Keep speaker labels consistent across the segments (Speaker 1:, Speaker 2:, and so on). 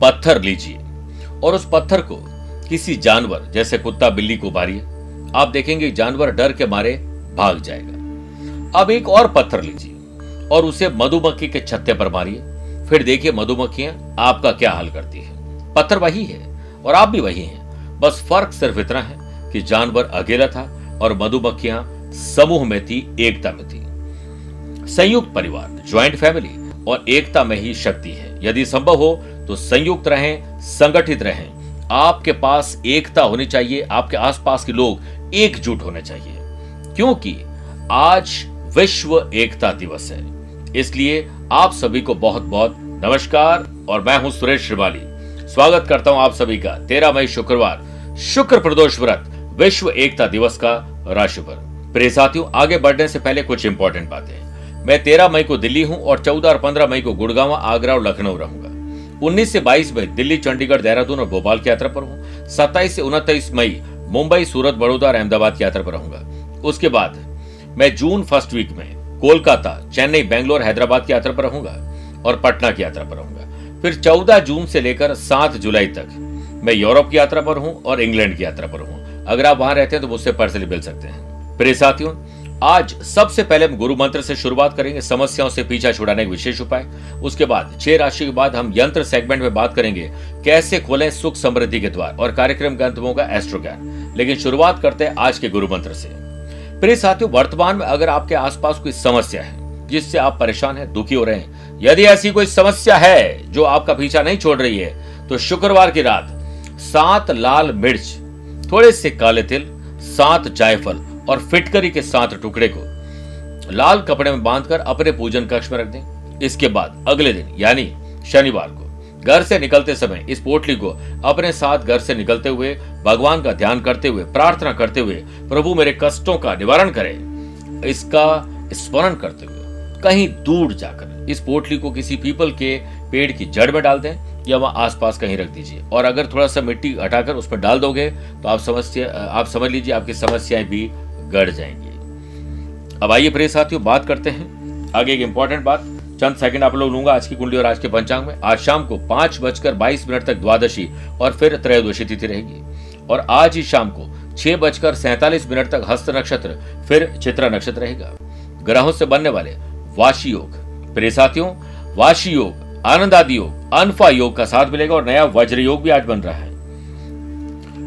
Speaker 1: पत्थर लीजिए और उस पत्थर को किसी जानवर, जैसे कुत्ता, बिल्ली को मारिए आप देखेंगे जानवर डर के मारे भाग जाएगा। अब एक और पत्थर लीजिए और उसे मधुमक्खी के छत्ते पर मारिए। फिर देखिए मधुमक्खियाँ आपका क्या हाल करती है। पत्थर वही है और आप भी वही हैं। बस फ़र्क सिर्फ़ इतना है कि जानवर अकेला था और मधुमक्खियाँ समूह में थी, एकता में थी। संयुक्त परिवार, ज्वाइंट फैमिली और एकता में ही शक्ति है। यदि संभव हो तो संयुक्त रहें, संगठित रहें। आपके पास एकता होनी चाहिए, आपके आसपास के लोग एकजुट होने चाहिए। क्योंकि आज विश्व एकता दिवस है। इसलिए आप सभी को बहुत बहुत नमस्कार, और मैं हूँ सुरेश श्रिवाली। स्वागत करता हूँ आप सभी का तेरह मई शुक्रवार, शुक्र प्रदोष व्रत, विश्व एकता दिवस का राशि पर प्रिय साथियों, आगे बढ़ने से पहले कुछ इंपॉर्टेंट बातें। मैं तेरह मई को दिल्ली हूँ और चौदह और पंद्रह मई को गुड़गांव, आगरा और लखनऊ रहूँगा। उन्नीस से बाईस मई दिल्ली, चंडीगढ़, देहरादून और भोपाल की यात्रा पर हूँ। सत्ताईस से उनतीस मई मुंबई, सूरत, बड़ौदा और अहमदाबाद की यात्रा पर रहूँगा। उसके बाद मैं जून फ़र्स्ट वीक में कोलकाता, चेन्नई, बेंगलोर, हैदराबाद की यात्रा पर रहूँगा और पटना की यात्रा पर रहूँगा। फिर चौदह जून से लेकर सात जुलाई तक मैं यूरोप की यात्रा पर हूँ और इंग्लैंड की यात्रा पर हूँ। अगर आप वहाँ रहते हैं तो मुझसे पर्सनली मिल सकते हैं। प्रिय साथियों आज सबसे पहले हम गुरु मंत्र से शुरुआत करेंगे, समस्याओं से पीछा छुड़ाने के विशेष उपाय। उसके बाद, छह राशि के बाद हम यंत्र सेगमेंट में बात करेंगे, कैसे खोलें सुख समृद्धि के द्वार, और कार्यक्रम के अंत होगा एस्ट्रो ज्ञान लेकिन शुरुआत करते हैं आज के गुरु मंत्र से। प्रिय साथियों, वर्तमान में अगर आपके आसपास कोई समस्या है, जिससे आप परेशान हैं, दुखी हो रहे हैं, यदि ऐसी कोई समस्या है जो आपका पीछा नहीं छोड़ रही है तो शुक्रवार की रात सात लाल मिर्च, थोड़े से काले तिल, सात जायफल और फिटकरी के साथ टुकड़े को लाल कपड़े में बांधकर अपने पूजन कक्ष में रख दें। इसके बाद अगले दिन, यानी शनिवार को, घर से निकलते समय इस पोटली को अपने साथ घर से निकलते हुए, भगवान का ध्यान करते हुए, प्रार्थना करते हुए, प्रभु मेरे कष्टों का निवारण करे, इसका स्मरण करते हुए, कहीं दूर जाकर इस पोटली को किसी पीपल के पेड़ की जड़ में डाल दें, या वहाँ आसपास कहीं रख दीजिए। और अगर थोड़ा सा मिट्टी हटाकर उस पर डाल दोगे तो आप समस्या, आप समझ लीजिए आपकी समस्याएँ भी गढ़ जाएँगे। अब आइए प्रिय साथियों, बात करते हैं। आगे एक इंपॉर्टेंट बात। चंद सेकंड आप लोग लूँगा आज की कुंडली और आज के पंचांग में। आज शाम को पाँच बजकर बाईस मिनट तक द्वादशी और फिर त्रयोदशी तिथि रहेगी। और आज ही शाम को छह बजकर सैतालीस मिनट तक हस्त नक्षत्र, फिर चित्रा नक्षत्र रहेगा। ग्रहों से बनने वाले वाशी योग। प्रिय साथियों, वाशी योग आनंद आदि योग, अनफा योग का साथ मिलेगा और नया वज्र योग भी आज बन रहा है।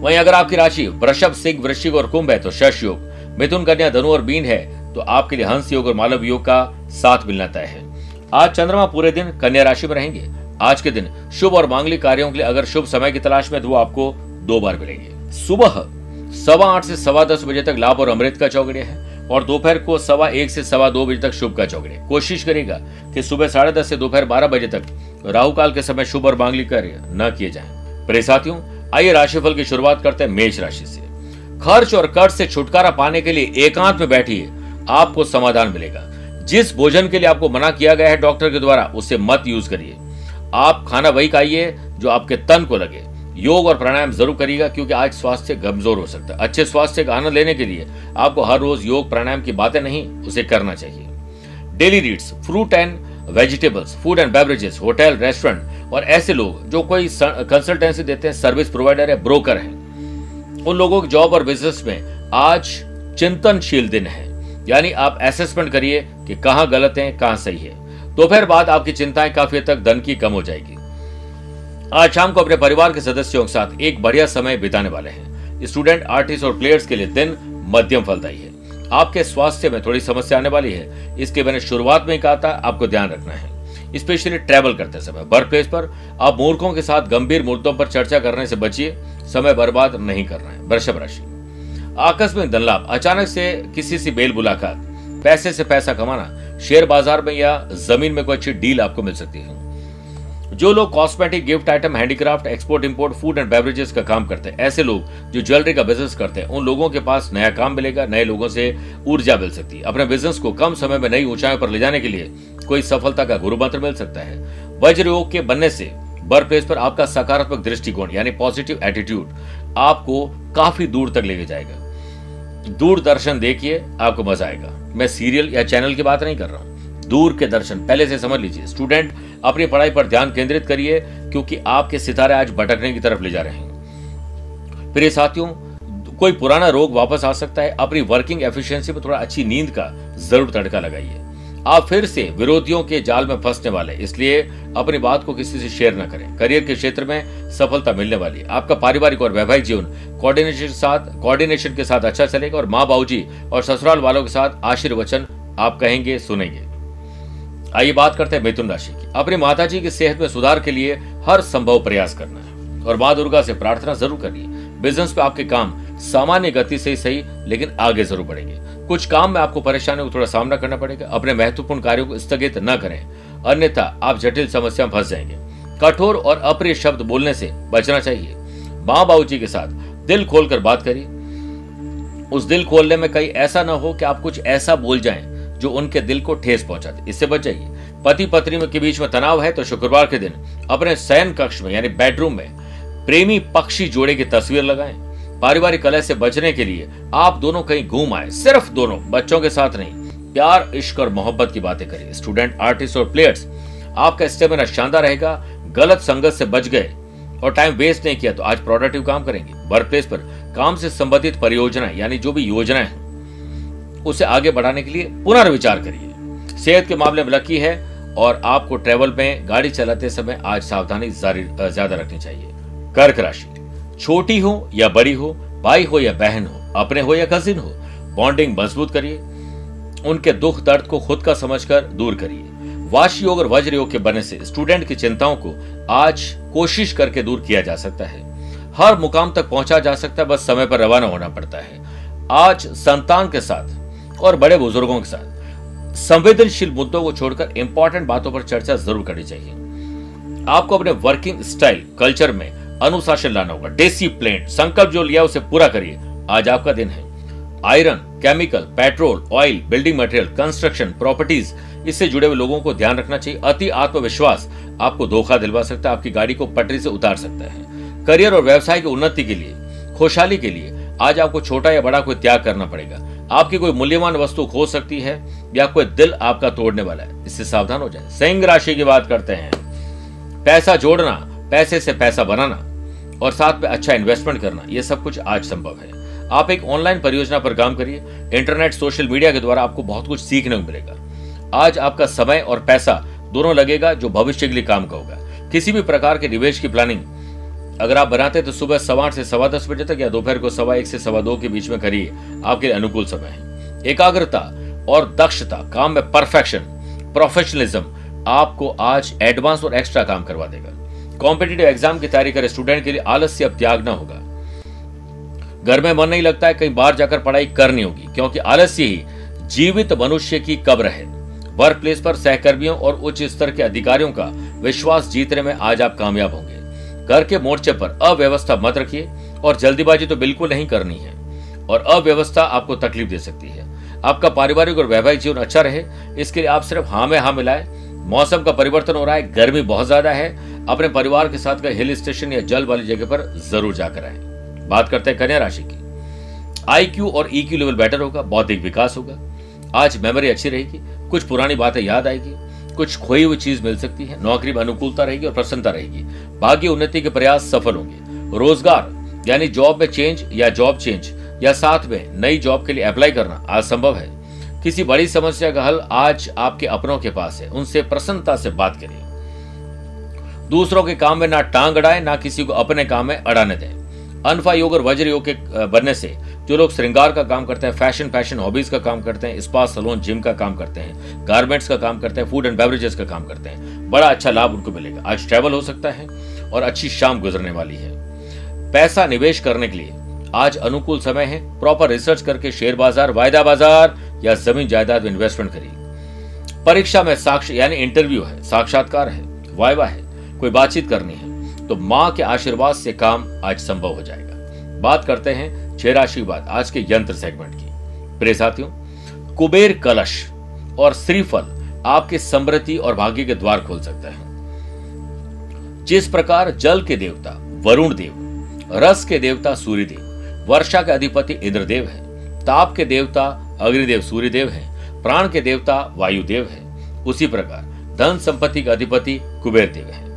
Speaker 1: वहीं अगर आपकी राशि वृषभ, सिंह, वृश्चिक और कुंभ है तो शश योग। मिथुन कन्या धनु और बीन है तो आपके लिए हंस योग और मालव योग का साथ मिलना तय है। आज चंद्रमा पूरे दिन कन्या राशि में रहेंगे। आज के दिन शुभ और मांगलिक कार्यों के लिए अगर शुभ समय की तलाश में तो वो आपको दो बार मिलेंगे। सुबह सवा आठ से सवा दस बजे तक लाभ और अमृत का चौगड़िया है और दोपहर को सवा एक से सवा दो बजे तक शुभ का चौगड़िया कोशिश करेगा कि सुबह साढ़े दस से दोपहर बारह बजे तक राहु काल के समय शुभ और मांगलिक कार्य न किए जाए। प्रिय साथियों, आइए राशिफल की शुरुआत करते हैं मेष राशि से। खर्च और कर्ज से छुटकारा पाने के लिए एकांत में बैठिए। आपको समाधान मिलेगा। जिस भोजन के लिए आपको मना किया गया है डॉक्टर के द्वारा, उसे मत यूज़ करिए। आप खाना वही खाइए जो आपके तन को लगे। योग और प्राणायाम ज़रूर करिएगा, क्योंकि आज स्वास्थ्य कमज़ोर हो सकता है। अच्छे स्वास्थ्य का आनंद लेने के लिए आपको हर रोज योग, प्राणायाम की बातें नहीं, उसे करना चाहिए। Daily needs, fruit and vegetables, food and beverages, hotel, restaurant और ऐसे लोग जो कोई कंसल्टेंसी देते हैं, सर्विस प्रोवाइडर या ब्रोकर हैं। उन लोगों की जॉब और बिज़नेस में आज चिंतनशील दिन है। यानी आप असेसमेंट करिए कि कहाँ गलत है, कहाँ सही है। दोपहर बाद आपकी चिंताएँ काफ़ी हद तक धन की कम हो जाएगी। आज शाम को अपने परिवार के सदस्यों के साथ एक बढ़िया समय बिताने वाले हैं। स्टूडेंट, आर्टिस्ट और प्लेयर्स के लिए दिन मध्यम फलदायी है। आपके स्वास्थ्य में थोड़ी समस्या आने वाली है। इसके मैंने शुरुआत में ही कहा था, आपको ध्यान रखना है। स्पेशली ट्रेवल करते समय। वर्क प्लेस पर आप मूर्खों के साथ गंभीर मुद्दों पर चर्चा करने से बचिए, समय बर्बाद नहीं करना है। वृषभ राशि। आकस्मिक धन लाभ अचानक से किसी से बेल मुलाकात, पैसे से पैसा कमाना, शेयर बाज़ार में या ज़मीन में कोई अच्छी डील आपको मिल सकती है। जो लोग cosmetic gift item, handicraft, export, import, food and beverages का काम करते हैं, ऐसे लोग जो ज्वेलरी का बिज़नेस करते हैं, उन लोगों के पास नया काम मिलेगा, नए लोगों से ऊर्जा मिल सकती है। अपने बिज़नेस को कम समय में नई ऊंचाई पर ले जाने के लिए कोई सफलता का गुरु मंत्र मिल सकता है। वज्र योग के बनने से बर प्लेस पर आपका सकारात्मक दृष्टिकोण, यानी पॉजिटिव एटीट्यूड, आपको काफ़ी दूर तक लेके जाएगा। दूरदर्शन देखिए, आपको मज़ा आएगा। मैं सीरियल या चैनल की बात नहीं कर रहा हूँ। दूर के दर्शन, पहले से समझ लीजिए। स्टूडेंट, अपनी पढ़ाई पर ध्यान केंद्रित करिए, क्योंकि आपके सितारे आज भटकने की तरफ़ ले जा रहे हैं। प्रिय साथियों, कोई पुराना रोग वापस आ सकता है। अपनी वर्किंग एफिशिएंसी पर थोड़ा अच्छी नींद का ज़रूर तड़का लगाइए। आप फिर से विरोधियों के जाल में फंसने वाले, इसलिए अपनी बात को किसी से शेयर न करें। करियर के क्षेत्र में सफलता मिलने वाली। आपका पारिवारिक और वैवाहिक जीवन कोऑर्डिनेशन साथ कोऑर्डिनेशन के साथ अच्छा चलेगा और माँ बाबूजी और ससुराल वालों के साथ आशीर्वचन आप कहेंगे, सुनेंगे। आइए बात करते हैं मिथुन राशि की। अपनी माता जी की सेहत में सुधार के लिए हर संभव प्रयास करना है और माँ दुर्गा से प्रार्थना ज़रूर करिए बिज़नेस पे आपके काम सामान्य गति से ही सही, लेकिन आगे ज़रूर बढ़ेंगे। कुछ काम में आपको परेशानियों का थोड़ा सामना करना पड़ेगा। अपने महत्वपूर्ण कार्यों को स्थगित न करें। अन्यथा आप जटिल समस्या में फंस जाएँगे। कठोर और अप्रिय शब्द बोलने से बचना चाहिए। माँ बाबू जी के साथ दिल खोलकर बात करिए। उस दिल खोलने में कहीं ऐसा ना हो कि आप कुछ ऐसा बोल जाएँ जो उनके दिल को ठेस पहुंचाते इससे बच जाइए। पति पत्नी के बीच में तनाव है तो शुक्रवार के दिन अपने शयन कक्ष में, यानी बेडरूम में, प्रेमी पक्षी जोड़े की तस्वीर लगाएँ। पारिवारिक कलह से बचने के लिए आप दोनों कहीं घूम आए। सिर्फ़ दोनों, बच्चों के साथ नहीं। प्यार, इश्क और मोहब्बत की बातें करिए। स्टूडेंट आर्टिस्ट और प्लेयर्स आपका स्टेमिना शानदार रहेगा, गलत संगत से बच गए और टाइम वेस्ट नहीं किया तो आज प्रोडक्टिव काम करेंगे। वर्क प्लेस पर काम से संबंधित परियोजना यानी जो भी योजनाएँ हैं, उसे आगे बढ़ाने के लिए पुनर्विचार करिए। सेहत के मामले में लकी है और आपको ट्रेवल में, गाड़ी चलाते समय आज सावधानी ज़्यादा रखनी चाहिए। कर्क राशि। छोटी हो या बड़ी हो, भाई हो या बहन हो, अपने हो या कजिन हो बॉन्डिंग मज़बूत करिए। उनके दुख दर्द को खुद का समझकर दूर करिए। वाश योग और वज्र योग के बनने से स्टूडेंट की चिंताओं को आज कोशिश करके दूर किया जा सकता है। हर मुकाम तक पहुँचा जा सकता है, बस समय पर रवाना होना पड़ता है। आज संतान के साथ और बड़े बुज़ुर्गों के साथ संवेदनशील मुद्दों को छोड़कर इंपॉर्टेंट बातों पर चर्चा ज़रूर करनी चाहिए। आपको अपने वर्किंग स्टाइल कल्चर में अनुशासन लाना होगा डिसिप्लिन संकल्प जो लिया उसे पूरा करिए। आज आपका दिन है। Iron chemical petrol oil building material construction properties इससे जुड़े हुए लोगों को ध्यान रखना चाहिए। अति आत्मविश्वास आपको धोखा दिलवा सकता है, आपकी गाड़ी को पटरी से उतार सकता है। करियर और व्यवसाय की उन्नति के लिए, खुशहाली के लिए आज आपको छोटा या बड़ा कोई त्याग करना पड़ेगा। आपकी कोई मूल्यवान वस्तु खो सकती है या कोई दिल आपका तोड़ने वाला है। इससे सावधान हो जाए। सिंह राशि की बात करते हैं। पैसा जोड़ना, पैसे से पैसा बनाना। और साथ में अच्छा इन्वेस्टमेंट करना यह सब कुछ आज संभव है। आप एक ऑनलाइन परियोजना पर काम करिए। इंटरनेट सोशल मीडिया के द्वारा आपको बहुत कुछ सीखने को मिलेगा। आज आपका समय और पैसा दोनों लगेगा जो भविष्य के लिए काम का होगा। किसी भी प्रकार के निवेश की प्लानिंग अगर आप बनाते हैं तो सुबह सवा आठ से सवा दस बजे तक या दोपहर को सवा एक से सवा दो के बीच में करिए। आपके लिए अनुकूल समय है। एकाग्रता और दक्षता, काम में परफेक्शन प्रोफेशनलिज्म आपको आज एडवांस और एक्स्ट्रा काम करवा देगा। कॉम्पिटेटिव एग्ज़ाम की तैयारी करे स्टूडेंट के लिए आलस्य अब त्यागना होगा। घर में मन नहीं लगता है कहीं बाहर जाकर पढ़ाई करनी होगी, क्योंकि आलस्य ही जीवित मनुष्य की कब्र है। वर्क प्लेस पर सहकर्मियों और उच्च स्तर के अधिकारियों का विश्वास जीतने में आज आप कामयाब होंगे। घर के मोर्चे पर अव्यवस्था मत रखिए और जल्दीबाजी तो बिल्कुल नहीं करनी है। और अव्यवस्था आपको तकलीफ़ दे सकती है। आपका पारिवारिक और वैवाहिक जीवन अच्छा रहे, इसके लिए आप सिर्फ़ हाँ में हाँ मिलाए। मौसम का परिवर्तन हो रहा है, गर्मी बहुत ज़्यादा है अपने परिवार के साथ हिल स्टेशन या जल वाली जगह पर ज़रूर जाकर आए। बात करते हैं कन्या राशि की। आई क्यू और ई क्यू लेवल बेटर होगा, बौद्धिक विकास होगा। आज मेमोरी अच्छी रहेगी, कुछ पुरानी बातें याद आएगी, कुछ खोई हुई चीज़ मिल सकती है, नौकरी में अनुकूलता रहेगी और प्रसन्नता रहेगी। भाग्य उन्नति के प्रयास सफल होंगे। रोज़गार, यानी जॉब में चेंज या जॉब चेंज या साथ में नई जॉब के लिए अप्लाई करना, आज संभव है। किसी बड़ी समस्या का हल आज आपके अपनों के पास है। उनसे प्रसन्नता से बात करें दूसरों के काम में ना टांग अड़ाए, ना किसी को अपने काम में अड़ाने दें। अनफा योग और वज्र योग के बनने से जो लोग श्रृंगार का काम करते हैं, फ़ैशन फ़ैशन हॉबीज का काम करते हैं, स्पा, सलोन, जिम का काम करते हैं, गारमेंट्स का काम करते हैं, फ़ूड एंड बेवरेजेस का काम करते हैं, बड़ा अच्छा लाभ उनको मिलेगा। आज ट्रेवल हो सकता है और अच्छी शाम गुजरने वाली है। पैसा निवेश करने के लिए आज अनुकूल समय है। प्रॉपर रिसर्च करके शेयर बाज़ार, वायदा बाज़ार या ज़मीन जायदाद में इन्वेस्टमेंट करिए। परीक्षा में साक्ष, यानी इंटरव्यू है, साक्षात्कार है, वायवा है। कोई बातचीत करनी है तो माँ के आशीर्वाद से काम आज संभव हो जाएगा। बात करते हैं छह राशि बाद आज के यंत्र सेगमेंट की। प्रिय साथियों, कुबेर कलश और श्रीफल आपके समृद्धि और भाग्य के द्वार खोल सकते हैं। जिस प्रकार जल के देवता, वरुण देव, रस के देवता सूर्य देव वर्षा के अधिपति इंद्रदेव है, ताप के देवता अग्निदेव सूर्यदेव है, प्राण के देवता वायुदेव है, उसी प्रकार धन संपत्ति के अधिपति कुबेर देव है।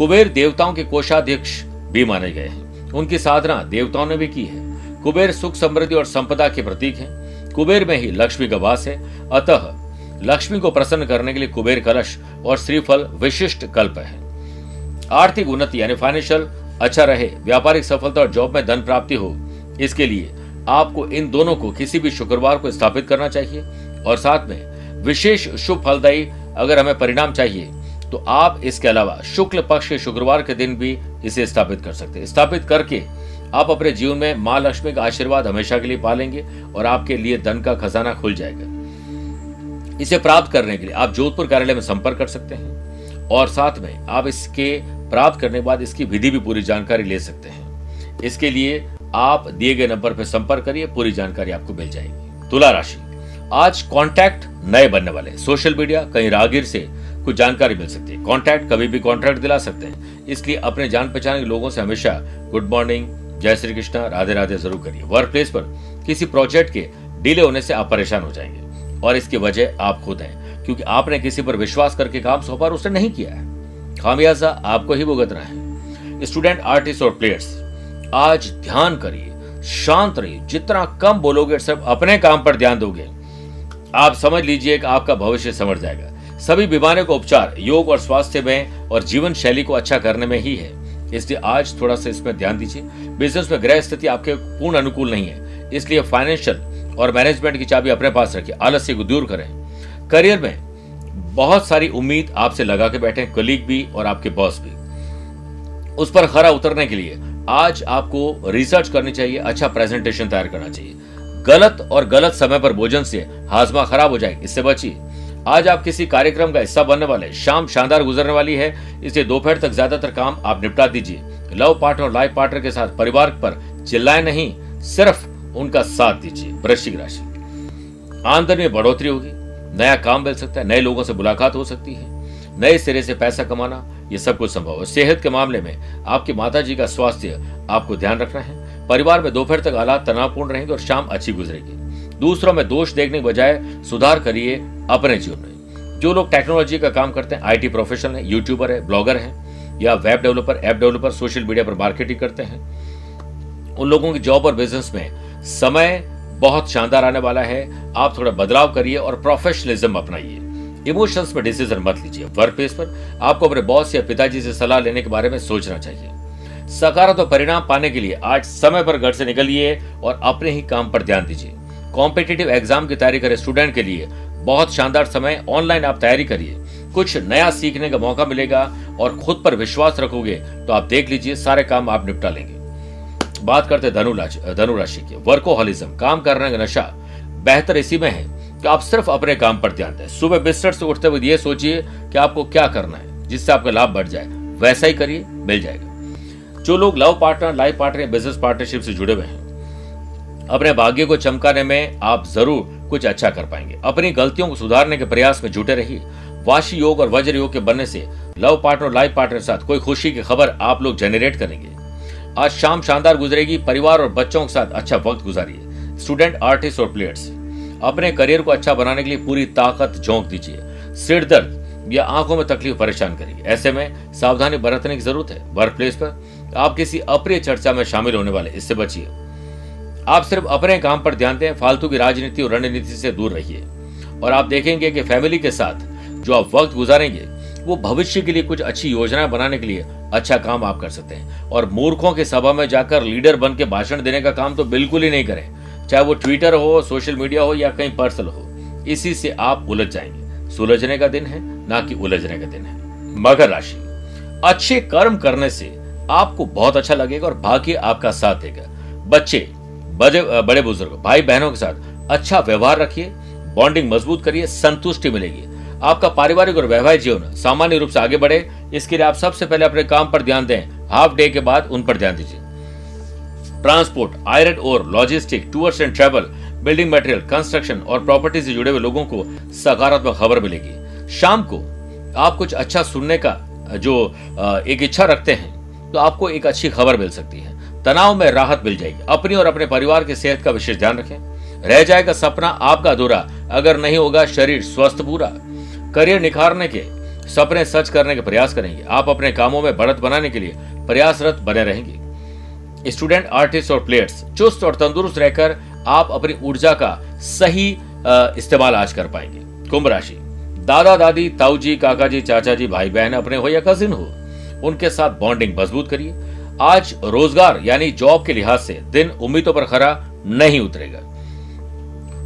Speaker 1: कुबेर देवताओं के कोषाध्यक्ष भी माने गए हैं। उनकी साधना देवताओं ने भी की है। कुबेर सुख समृद्धि और संपदा के प्रतीक है। कुबेर में ही लक्ष्मी का वास है। अतः लक्ष्मी को प्रसन्न करने के लिए कुबेर कलश और श्रीफल विशिष्ट कल्प है। आर्थिक उन्नति यानी फाइनेंशियल अच्छा रहे, व्यापारिक सफलता और जॉब में धन प्राप्ति हो, इसके लिए आपको इन दोनों को किसी भी शुक्रवार को स्थापित करना चाहिए। और साथ में विशेष शुभ फलदायी अगर हमें परिणाम चाहिए तो आप इसके अलावा शुक्ल पक्ष के शुक्रवार के दिन भी इसे स्थापित कर सकते हैं। स्थापित करके आप अपने जीवन में माँ लक्ष्मी का आशीर्वाद हमेशा के लिए पालेंगे और आपके लिए धन का खजाना खुल जाएगा। इसे प्राप्त करने के लिए आप जोधपुर कार्यालय में संपर्क कर सकते हैं और साथ में आप इसके प्राप्त करने के बाद इसकी विधि भी पूरी जानकारी ले सकते हैं। इसके लिए आप दिए गए नंबर पर संपर्क करिए, पूरी जानकारी आपको मिल जाएगी। तुला राशि, आज कांटेक्ट नए बनने वाले सोशल मीडिया कहीं रागीर से कुछ जानकारी मिल सकती है। कॉन्टैक्ट कभी भी कॉन्ट्रैक्ट दिला सकते हैं। इसलिए अपने जान पहचान के लोगों से हमेशा गुड मॉर्निंग जय श्री कृष्णा, राधे राधे ज़रूर करिए। वर्क प्लेस पर किसी प्रोजेक्ट के डिले होने से आप परेशान हो जाएँगे। और इसकी वजह आप खुद हैं, क्योंकि आपने किसी पर विश्वास करके काम सौंपा और उसने नहीं किया है। खामियाजा आपको ही भुगतना है। स्टूडेंट आर्टिस्ट और प्लेयर्स आज ध्यान करिए, शांत रहिए। जितना कम बोलोगे, सब अपने काम पर ध्यान दोगे। आप समझ लीजिए कि आपका भविष्य समझ जाएगा। सभी बीमारियों का उपचार, योग और स्वास्थ्य में और जीवन शैली को अच्छा करने में ही है। इसलिए आज थोड़ा सा इसमें ध्यान दीजिए। बिज़नेस में ग्रह स्थिति आपके पूर्ण अनुकूल नहीं है। इसलिए फाइनेंशियल और मैनेजमेंट की चाबी अपने पास रखिए, आलस्य को दूर करें। करियर में बहुत सारी उम्मीद आपसे लगा के बैठे कलीग भी और आपके बॉस भी। उस पर खरा उतरने के लिए आज आपको रिसर्च करनी चाहिए अच्छा प्रेजेंटेशन तैयार करना चाहिए। गलत और गलत समय पर भोजन से हाजमा खराब हो जाए इससे बचिए। आज आप किसी कार्यक्रम का हिस्सा बनने वाले शाम शानदार गुजरने वाली है। इसलिए दोपहर तक ज़्यादातर काम आप निपटा दीजिए। लव पार्टनर और लाइफ पार्टनर के साथ परिवार पर चिल्लाए नहीं, सिर्फ़ उनका साथ दीजिए। वृश्चिक राशि। आमदनी में बढ़ोतरी होगी। नया काम मिल सकता है, नए लोगों से मुलाकात हो सकती है। नए सिरे से पैसा कमाना, ये सब कुछ संभव है। सेहत के मामले में आपकी माता जी का स्वास्थ्य आपको ध्यान रखना है। परिवार में दोपहर तक हालात तनावपूर्ण रहेंगे और शाम अच्छी गुजरेगी। दूसरों में दोष देखने के बजाय सुधार करिए अपने जीवन में। जो लोग टेक्नोलॉजी का काम करते हैं आईटी प्रोफेशनल है यूट्यूबर है ब्लॉगर है, या web developer app developer social media पर मार्केटिंग करते हैं, उन लोगों की जॉब और बिज़नेस में समय बहुत शानदार आने वाला है। आप थोड़ा बदलाव करिए और प्रोफेशनलिज्म अपनाइए। इमोशंस पर डिसीज़न मत लीजिए। वर्क प्लेस पर आपको अपने बॉस या पिताजी से सलाह लेने के बारे में सोचना चाहिए। सकारात्मक परिणाम पाने के लिए आज समय पर घर से निकलिए और अपने ही काम पर ध्यान दीजिए। कॉम्पिटेटिव एग्ज़ाम की तैयारी करे स्टूडेंट के लिए। बहुत शानदार समय, ऑनलाइन आप तैयारी करिए। कुछ नया सीखने का मौका मिलेगा और खुद पर विश्वास रखोगे तो आप देख लीजिए, सारे काम आप निपटा लेंगे। बात करते धनु धनु राशि की। वर्कोहॉलिज्म, काम करने का नशा, बेहतर इसी में है कि आप सिर्फ़ अपने काम पर ध्यान दें। सुबह बिस्तर से उठते हुए ये सोचिए कि आपको क्या करना है, जिससे आपका लाभ बढ़ जाए। वैसा ही करिए, मिल जाएगा। जो लोग love partner, life partner business partnership से जुड़े हुए हैं अपने भाग्य को चमकाने में आप ज़रूर कुछ अच्छा कर पाएँगे। अपनी गलतियों को सुधारने के प्रयास में जुटे रहिए। वाशी योग और वज्र योग के बनने से लव पार्टनर लाइफ पार्टनर के साथ कोई खुशी की खबर आप लोग जनरेट करेंगे। आज शाम शानदार गुजरेगी। परिवार और बच्चों के साथ अच्छा वक्त गुजारिए। स्टूडेंट आर्टिस्ट और प्लेयर्स अपने करियर को अच्छा बनाने के लिए पूरी ताकत झोंक दीजिए। सिर दर्द या आँखों में तकलीफ़ परेशान करेगी ऐसे में सावधानी बरतने की ज़रूरत है। वर्क प्लेस पर आप किसी अप्रिय चर्चा में शामिल होने वाले। इससे बचिए। आप सिर्फ़ अपने काम पर ध्यान दें, फालतू की राजनीति और रणनीति से दूर रहिए। और आप देखेंगे कि फैमिली के साथ जो आप वक्त गुजारेंगे, वो भविष्य के लिए कुछ अच्छी योजनाएँ बनाने के लिए अच्छा काम आप कर सकते हैं। और मूर्खों के सभा में जाकर लीडर बन के भाषण देने का काम तो बिल्कुल ही नहीं करें। चाहे वो ट्विटर हो सोशल मीडिया हो या कहीं पर्सल हो, इसी से आप उलझ जाएँगे। सुलझने का दिन है, ना कि उलझने का दिन है। मकर राशि। अच्छे कर्म करने से आपको बहुत अच्छा लगेगा और भाग्य आपका साथ देगा। बच्चे बड़े बड़े बुज़ुर्ग, भाई बहनों के साथ। अच्छा व्यवहार रखिए, बॉन्डिंग मज़बूत करिए, संतुष्टि मिलेगी। आपका पारिवारिक और वैवाहिक जीवन सामान्य रूप से आगे बढ़े। इसके लिए आप सबसे पहले अपने काम पर ध्यान दें। हाफ़ डे के बाद उन पर ध्यान दीजिए। ट्रांसपोर्ट, आयरन और logistic, tours and travel, building material, construction और प्रॉपर्टी से जुड़े हुए लोगों को सकारात्मक खबर मिलेगी। शाम को आप कुछ अच्छा सुनने का, जो एक इच्छा रखते हैं तो आपको एक अच्छी खबर मिल सकती है। तनाव में राहत मिल जाएगी। अपनी और अपने परिवार की सेहत का विशेष ध्यान रखें। रह जाएगा सपना आपका अधूरा। अगर नहीं होगा, शरीर स्वस्थ पूरा। करियर निखारने के सपने सच करने के प्रयास करेंगे। आप अपने कामों में बढ़त बनाने के लिए प्रयासरत बने रहेंगे। स्टूडेंट, आर्टिस्ट और प्लेयर्स, चुस्त और तंदुरुस्त रहकर आप अपनी ऊर्जा का सही इस्तेमाल आज कर पाएँगे। कुंभ राशि। दादा, दादी, ताऊ जी, काका जी, चाचा जी भाई बहन अपने हो या कजिन हो, उनके साथ बॉन्डिंग मज़बूत करिए। आज रोज़गार यानी जॉब के लिहाज से दिन उम्मीदों पर खरा नहीं उतरेगा।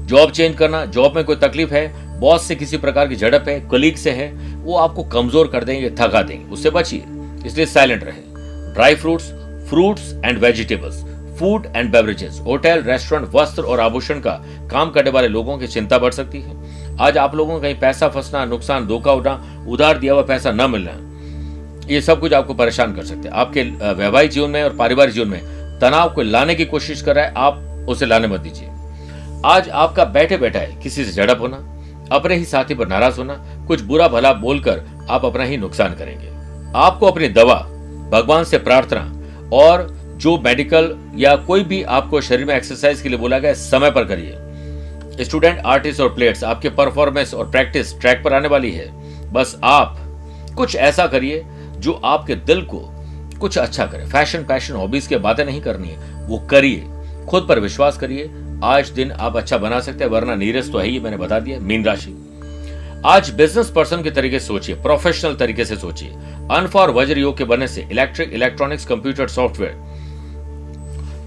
Speaker 1: जॉब चेंज करना, जॉब में कोई तकलीफ़ है, बॉस से किसी प्रकार की झड़प है, कलीग से है, वो आपको कमज़ोर कर देंगे, थका देंगे, उससे बचिए। इसलिए साइलेंट रहे। Dry fruits fruits and vegetables, food and beverages, hotel, restaurant, वस्त्र और आभूषण का काम करने वाले लोगों की चिंता बढ़ सकती है। आज आप लोगों को कहीं पैसा फंसना, नुकसान, धोखा उठना, उधार दिया हुआ पैसा न मिलना ये सब कुछ आपको परेशान कर सकते हैं। आपके वैवाहिक जीवन में और पारिवारिक जीवन में तनाव को लाने की कोशिश कर रहा है, आप उसे लाने मत दीजिए। आज आपका बैठे बैठा है, किसी से झड़प होना, अपने ही साथी पर नाराज़ होना, कुछ बुरा भला बोलकर आप अपना ही नुकसान करेंगे। आपको अपनी दवा, भगवान से प्रार्थना और जो मेडिकल या कोई भी आपको शरीर में एक्सरसाइज के लिए बोला गया समय पर करिए। स्टूडेंट, आर्टिस्ट और प्लेयर्स, आपके परफॉर्मेंस और प्रैक्टिस ट्रैक पर आने वाली है। बस आप कुछ ऐसा करिए जो आपके दिल को कुछ अच्छा करे। फ़ैशन पैशन हॉबीज की बातें नहीं करनी है, वो करिए। खुद पर विश्वास करिए, आज दिन आप अच्छा बना सकते हैं, वरना नीरस तो है ही, मैंने बता दिया, मीन राशि। आज बिज़नेस पर्सन के तरीके से सोचिए प्रोफेशनल तरीके से सोचिए। अनफॉर वज्र योग के बनने से electric electronics computer software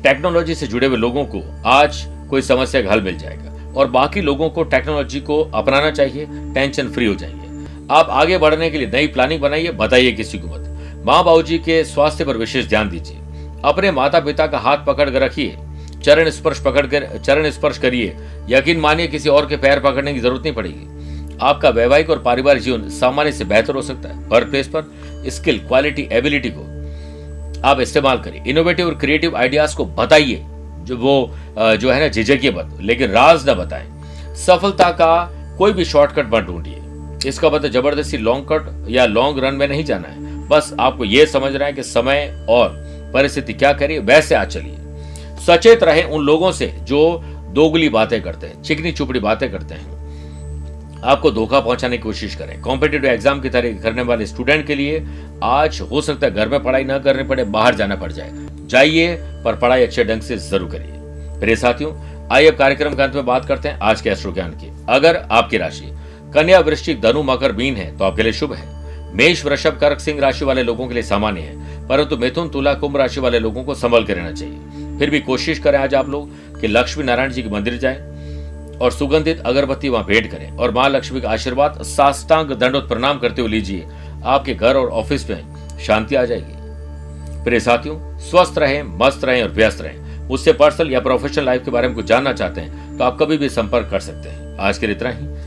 Speaker 1: technology से जुड़े हुए लोगों को आज कोई समस्या का हल मिल जाएगा। और बाकी लोगों को टेक्नोलॉजी को अपनाना चाहिए टेंशन फ्री हो जाएँगे। आप आगे बढ़ने के लिए नई प्लानिंग बनाइए, बताइए किसी को मत। माँ बाबू जी के स्वास्थ्य पर विशेष ध्यान दीजिए। अपने माता पिता का हाथ पकड़ कर रखिए, चरण स्पर्श पकड़ कर, चरण स्पर्श करिए। यकीन मानिए किसी और के पैर पकड़ने की ज़रूरत नहीं पड़ेगी। आपका वैवाहिक और पारिवारिक जीवन सामान्य से बेहतर हो सकता है। वर्क प्लेस पर स्किल क्वालिटी एबिलिटी को आप इस्तेमाल करिए। इनोवेटिव और क्रिएटिव आइडियाज़ को बताइए। जो वो जो है ना, झिझकिए मत। लेकिन राज ना बताएँ। सफलता का कोई भी शॉर्टकट मत ढूंढिए। इसका मतलब ज़बरदस्ती लॉन्ग कट या लॉन्ग रन में नहीं जाना है। बस आपको यह समझना है कि समय और परिस्थिति क्या करिए वैसे आज चलिए। सचेत रहे उन लोगों से जो दोगली बातें करते हैं, चिकनी चुपड़ी बातें करते हैं। आपको धोखा पहुँचाने की कोशिश करें। कॉम्पिटेटिव एग्ज़ाम की तरह करने वाले स्टूडेंट के लिए आज हो सकता है घर में पढ़ाई न करने पड़े, बाहर जाना पड़ जाए। जाइए, पर पढ़ाई अच्छे ढंग से ज़रूर करिए। मेरे साथियों, आइए अब कार्यक्रम के अंत में बात करते हैं आज के एस्ट्रो ज्ञान की। अगर आपकी राशि कन्या वृश्चिक धनु मकर बीन है तो आपके लिए शुभ है। मेष, वृषभ, कर्क, सिंह राशि वाले लोगों के लिए सामान्य है, परंतु मिथुन, तुला, कुंभ राशि वाले लोगों को संभल कर रहना चाहिए। फिर भी कोशिश करें आज आप लोग कि लक्ष्मी नारायण जी के मंदिर जाएँ और सुगंधित अगरबत्ती वहाँ भेंट करें और माँ लक्ष्मी का आशीर्वाद साष्टांग दंडोत प्रणाम करते हुए लीजिए। आपके घर और ऑफ़िस में शांति आ जाएगी। प्रिय साथियों, स्वस्थ रहें, मस्त रहें और व्यस्त रहें। मुझसे पर्सनल या प्रोफेशनल लाइफ के बारे में कुछ जानना चाहते हैं तो आप कभी भी संपर्क कर सकते हैं। आज के लिए इतना ही।